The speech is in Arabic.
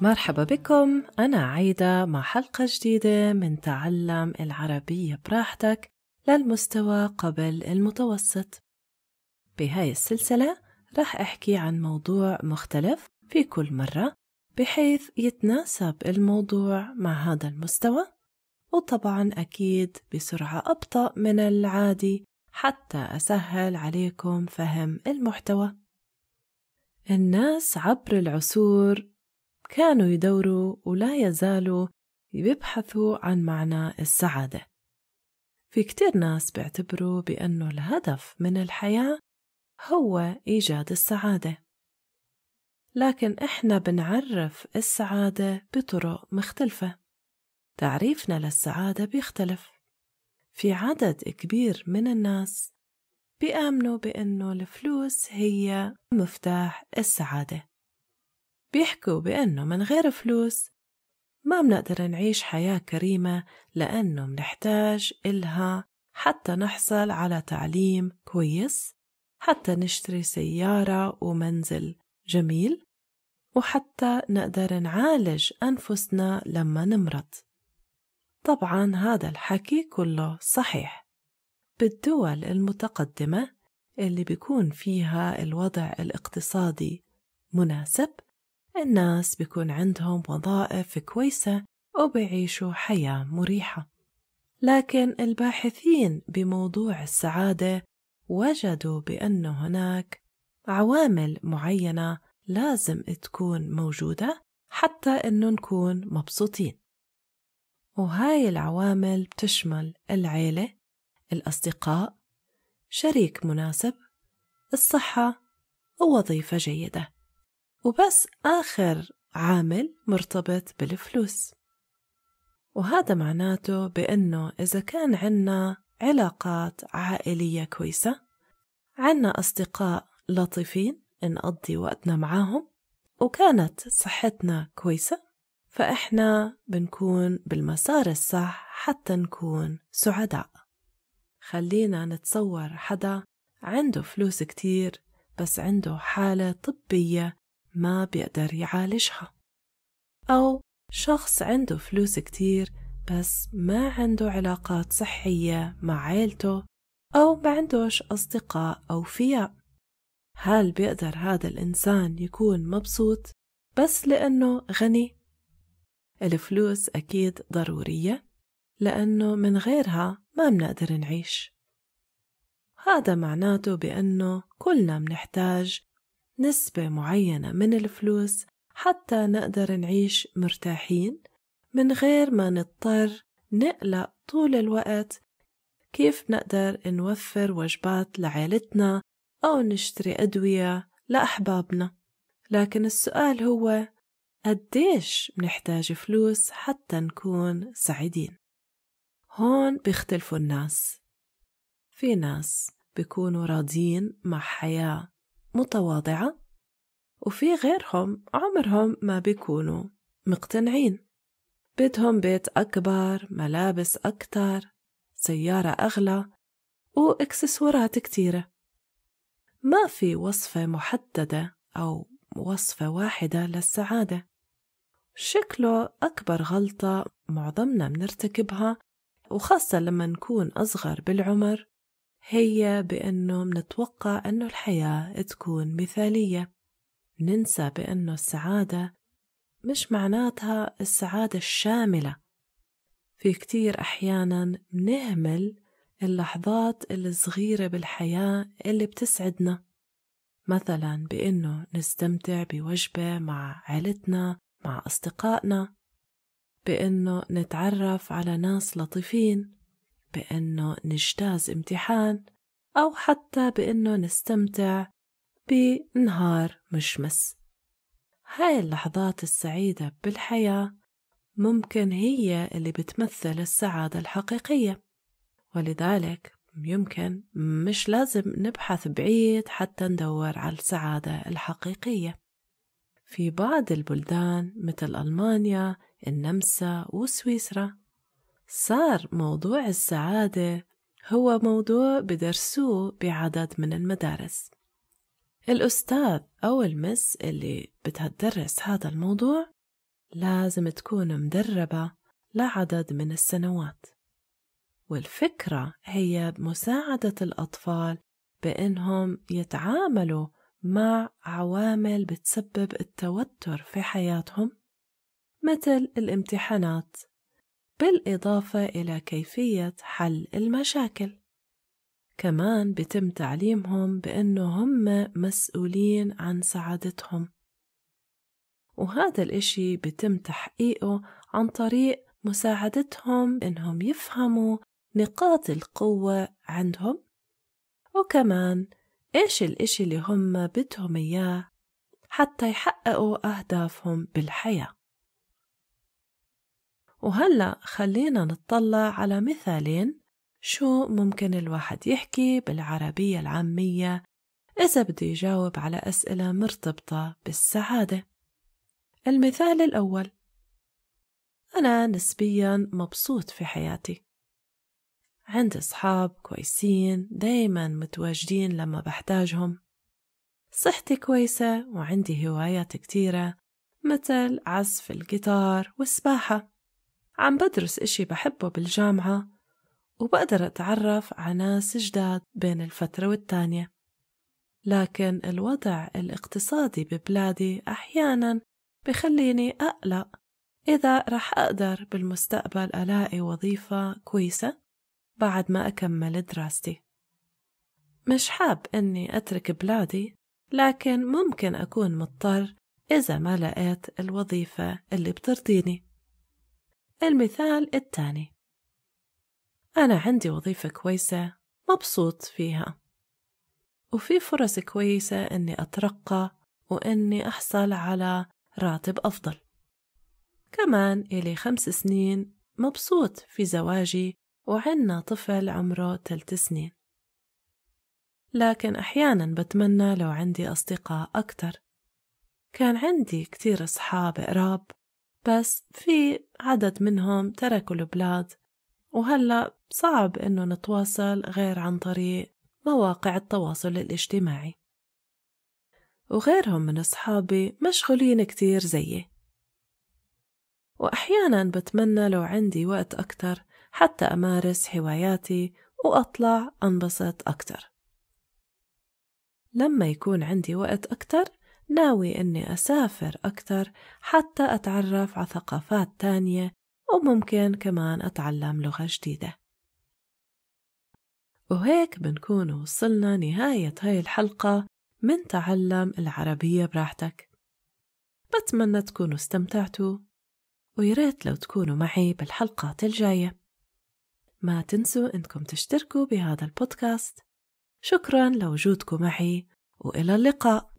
مرحبا بكم. أنا عايدة مع حلقة جديدة من تعلم العربية براحتك للمستوى قبل المتوسط. بهاي السلسلة رح أحكي عن موضوع مختلف في كل مرة بحيث يتناسب الموضوع مع هذا المستوى وطبعا أكيد بسرعة أبطأ من العادي حتى أسهل عليكم فهم المحتوى. الناس عبر العصور كانوا يدوروا ولا يزالوا يبحثوا عن معنى السعادة. في كتير ناس بيعتبروا بأنه الهدف من الحياة هو إيجاد السعادة. لكن إحنا بنعرف السعادة بطرق مختلفة. تعريفنا للسعادة بيختلف. في عدد كبير من الناس بيآمنوا بأنه الفلوس هي مفتاح السعادة. بيحكوا بأنه من غير فلوس ما بنقدر نعيش حياة كريمة لأنه منحتاج إلها حتى نحصل على تعليم كويس حتى نشتري سيارة ومنزل جميل وحتى نقدر نعالج أنفسنا لما نمرض. طبعا هذا الحكي كله صحيح. بالدول المتقدمة اللي بيكون فيها الوضع الاقتصادي مناسب الناس بيكون عندهم وظائف كويسة وبيعيشوا حياة مريحة. لكن الباحثين بموضوع السعادة وجدوا بأن هناك عوامل معينة لازم تكون موجودة حتى إنه نكون مبسوطين. وهاي العوامل بتشمل العيلة الأصدقاء شريك مناسب الصحة ووظيفة جيدة. وبس آخر عامل مرتبط بالفلوس. وهذا معناته بأنه إذا كان عنا علاقات عائلية كويسة عنا أصدقاء لطيفين نقضي وقتنا معاهم وكانت صحتنا كويسة فإحنا بنكون بالمسار الصح حتى نكون سعداء. خلينا نتصور حدا عنده فلوس كتير بس عنده حالة طبية ما بيقدر يعالجها. أو شخص عنده فلوس كتير بس ما عنده علاقات صحية مع عيلته أو ما عندوش أصدقاء أوفياء هل بيقدر هذا الإنسان يكون مبسوط بس لأنه غني؟ الفلوس أكيد ضرورية لأنه من غيرها ما بنقدر نعيش. هذا معناته بأنه كلنا منحتاج نسبة معينة من الفلوس حتى نقدر نعيش مرتاحين من غير ما نضطر نقلق طول الوقت كيف نقدر نوفر وجبات لعائلتنا أو نشتري أدوية لأحبابنا. لكن السؤال هو قديش منحتاج فلوس حتى نكون سعيدين؟ هون بيختلفوا الناس. في ناس بيكونوا راضيين مع حياة متواضعة وفي غيرهم عمرهم ما بيكونوا مقتنعين. بدهم بيت أكبر ملابس أكتر سيارة أغلى وإكسسوارات كتيرة. ما في وصفة محددة أو وصفة واحدة للسعادة. شكله أكبر غلطة معظمنا منرتكبها وخاصة لما نكون أصغر بالعمر. هي بأنه منتوقع أنه الحياة تكون مثالية. ننسى بأنه السعادة مش معناتها السعادة الشاملة. في كتير أحيانا منهمل اللحظات الصغيرة بالحياة اللي بتسعدنا. مثلا بإنه نستمتع بوجبة مع عيلتنا مع أصدقائنا. بإنه نتعرف على ناس لطيفين. بإنه نجتاز امتحان أو حتى بإنه نستمتع بنهار مشمس. هاي اللحظات السعيدة بالحياة ممكن هي اللي بتمثل السعادة الحقيقية ولذلك يمكن مش لازم نبحث بعيد حتى ندور على السعادة الحقيقية. في بعض البلدان مثل ألمانيا النمسا وسويسرا صار موضوع السعادة هو موضوع بدرسوه بعدد من المدارس. الأستاذ أو المس اللي بتدرس هذا الموضوع لازم تكون مدربة لعدد من السنوات. والفكرة هي مساعدة الأطفال بإنهم يتعاملوا مع عوامل بتسبب التوتر في حياتهم مثل الامتحانات بالإضافة إلى كيفية حل المشاكل. كمان بتم تعليمهم بأنه هم مسؤولين عن سعادتهم. وهذا الإشي بتم تحقيقه عن طريق مساعدتهم إنهم يفهموا نقاط القوة عندهم. وكمان إيش الإشي اللي هم بدهم إياه حتى يحققوا أهدافهم بالحياة. وهلأ خلينا نطلع على مثالين شو ممكن الواحد يحكي بالعربية العامية إذا بده يجاوب على أسئلة مرتبطة بالسعادة. المثال الأول. أنا نسبيا مبسوط في حياتي. عندي أصحاب كويسين دايما متواجدين لما بحتاجهم. صحتي كويسة وعندي هوايات كتيرة مثل عزف الجيتار والسباحة. عم بدرس إشي بحبه بالجامعة وبقدر أتعرف على ناس جداد بين الفترة والتانية. لكن الوضع الاقتصادي ببلادي أحيانا بخليني أقلق إذا رح أقدر بالمستقبل ألاقي وظيفة كويسة بعد ما أكمل دراستي. مش حاب إني أترك بلادي لكن ممكن أكون مضطر إذا ما لقيت الوظيفة اللي بترضيني. المثال الثاني. أنا عندي وظيفة كويسة مبسوط فيها. وفي فرص كويسة إني أترقى وإني أحصل على راتب أفضل. كمان إلي خمس سنين مبسوط في زواجي وعنا طفل عمره ثلاث سنين. لكن أحيانا بتمنى لو عندي أصدقاء أكتر. كان عندي كتير أصحاب قراب بس في عدد منهم تركوا البلاد. وهلأ صعب إنه نتواصل غير عن طريق مواقع التواصل الاجتماعي. وغيرهم من أصحابي مشغولين كتير زيي. وأحيانا بتمنى لو عندي وقت أكتر حتى أمارس هواياتي وأطلع أنبسط أكتر. لما يكون عندي وقت أكتر ناوي إني أسافر أكتر حتى أتعرف على ثقافات تانية وممكن كمان أتعلم لغة جديدة. وهيك بنكون وصلنا نهاية هاي الحلقة من تعلم العربية براحتك. بتمنى تكونوا استمتعتوا ويريت لو تكونوا معي بالحلقات الجاية. ما تنسوا إنكم تشتركوا بهذا البودكاست. شكرا لوجودكم معي وإلى اللقاء.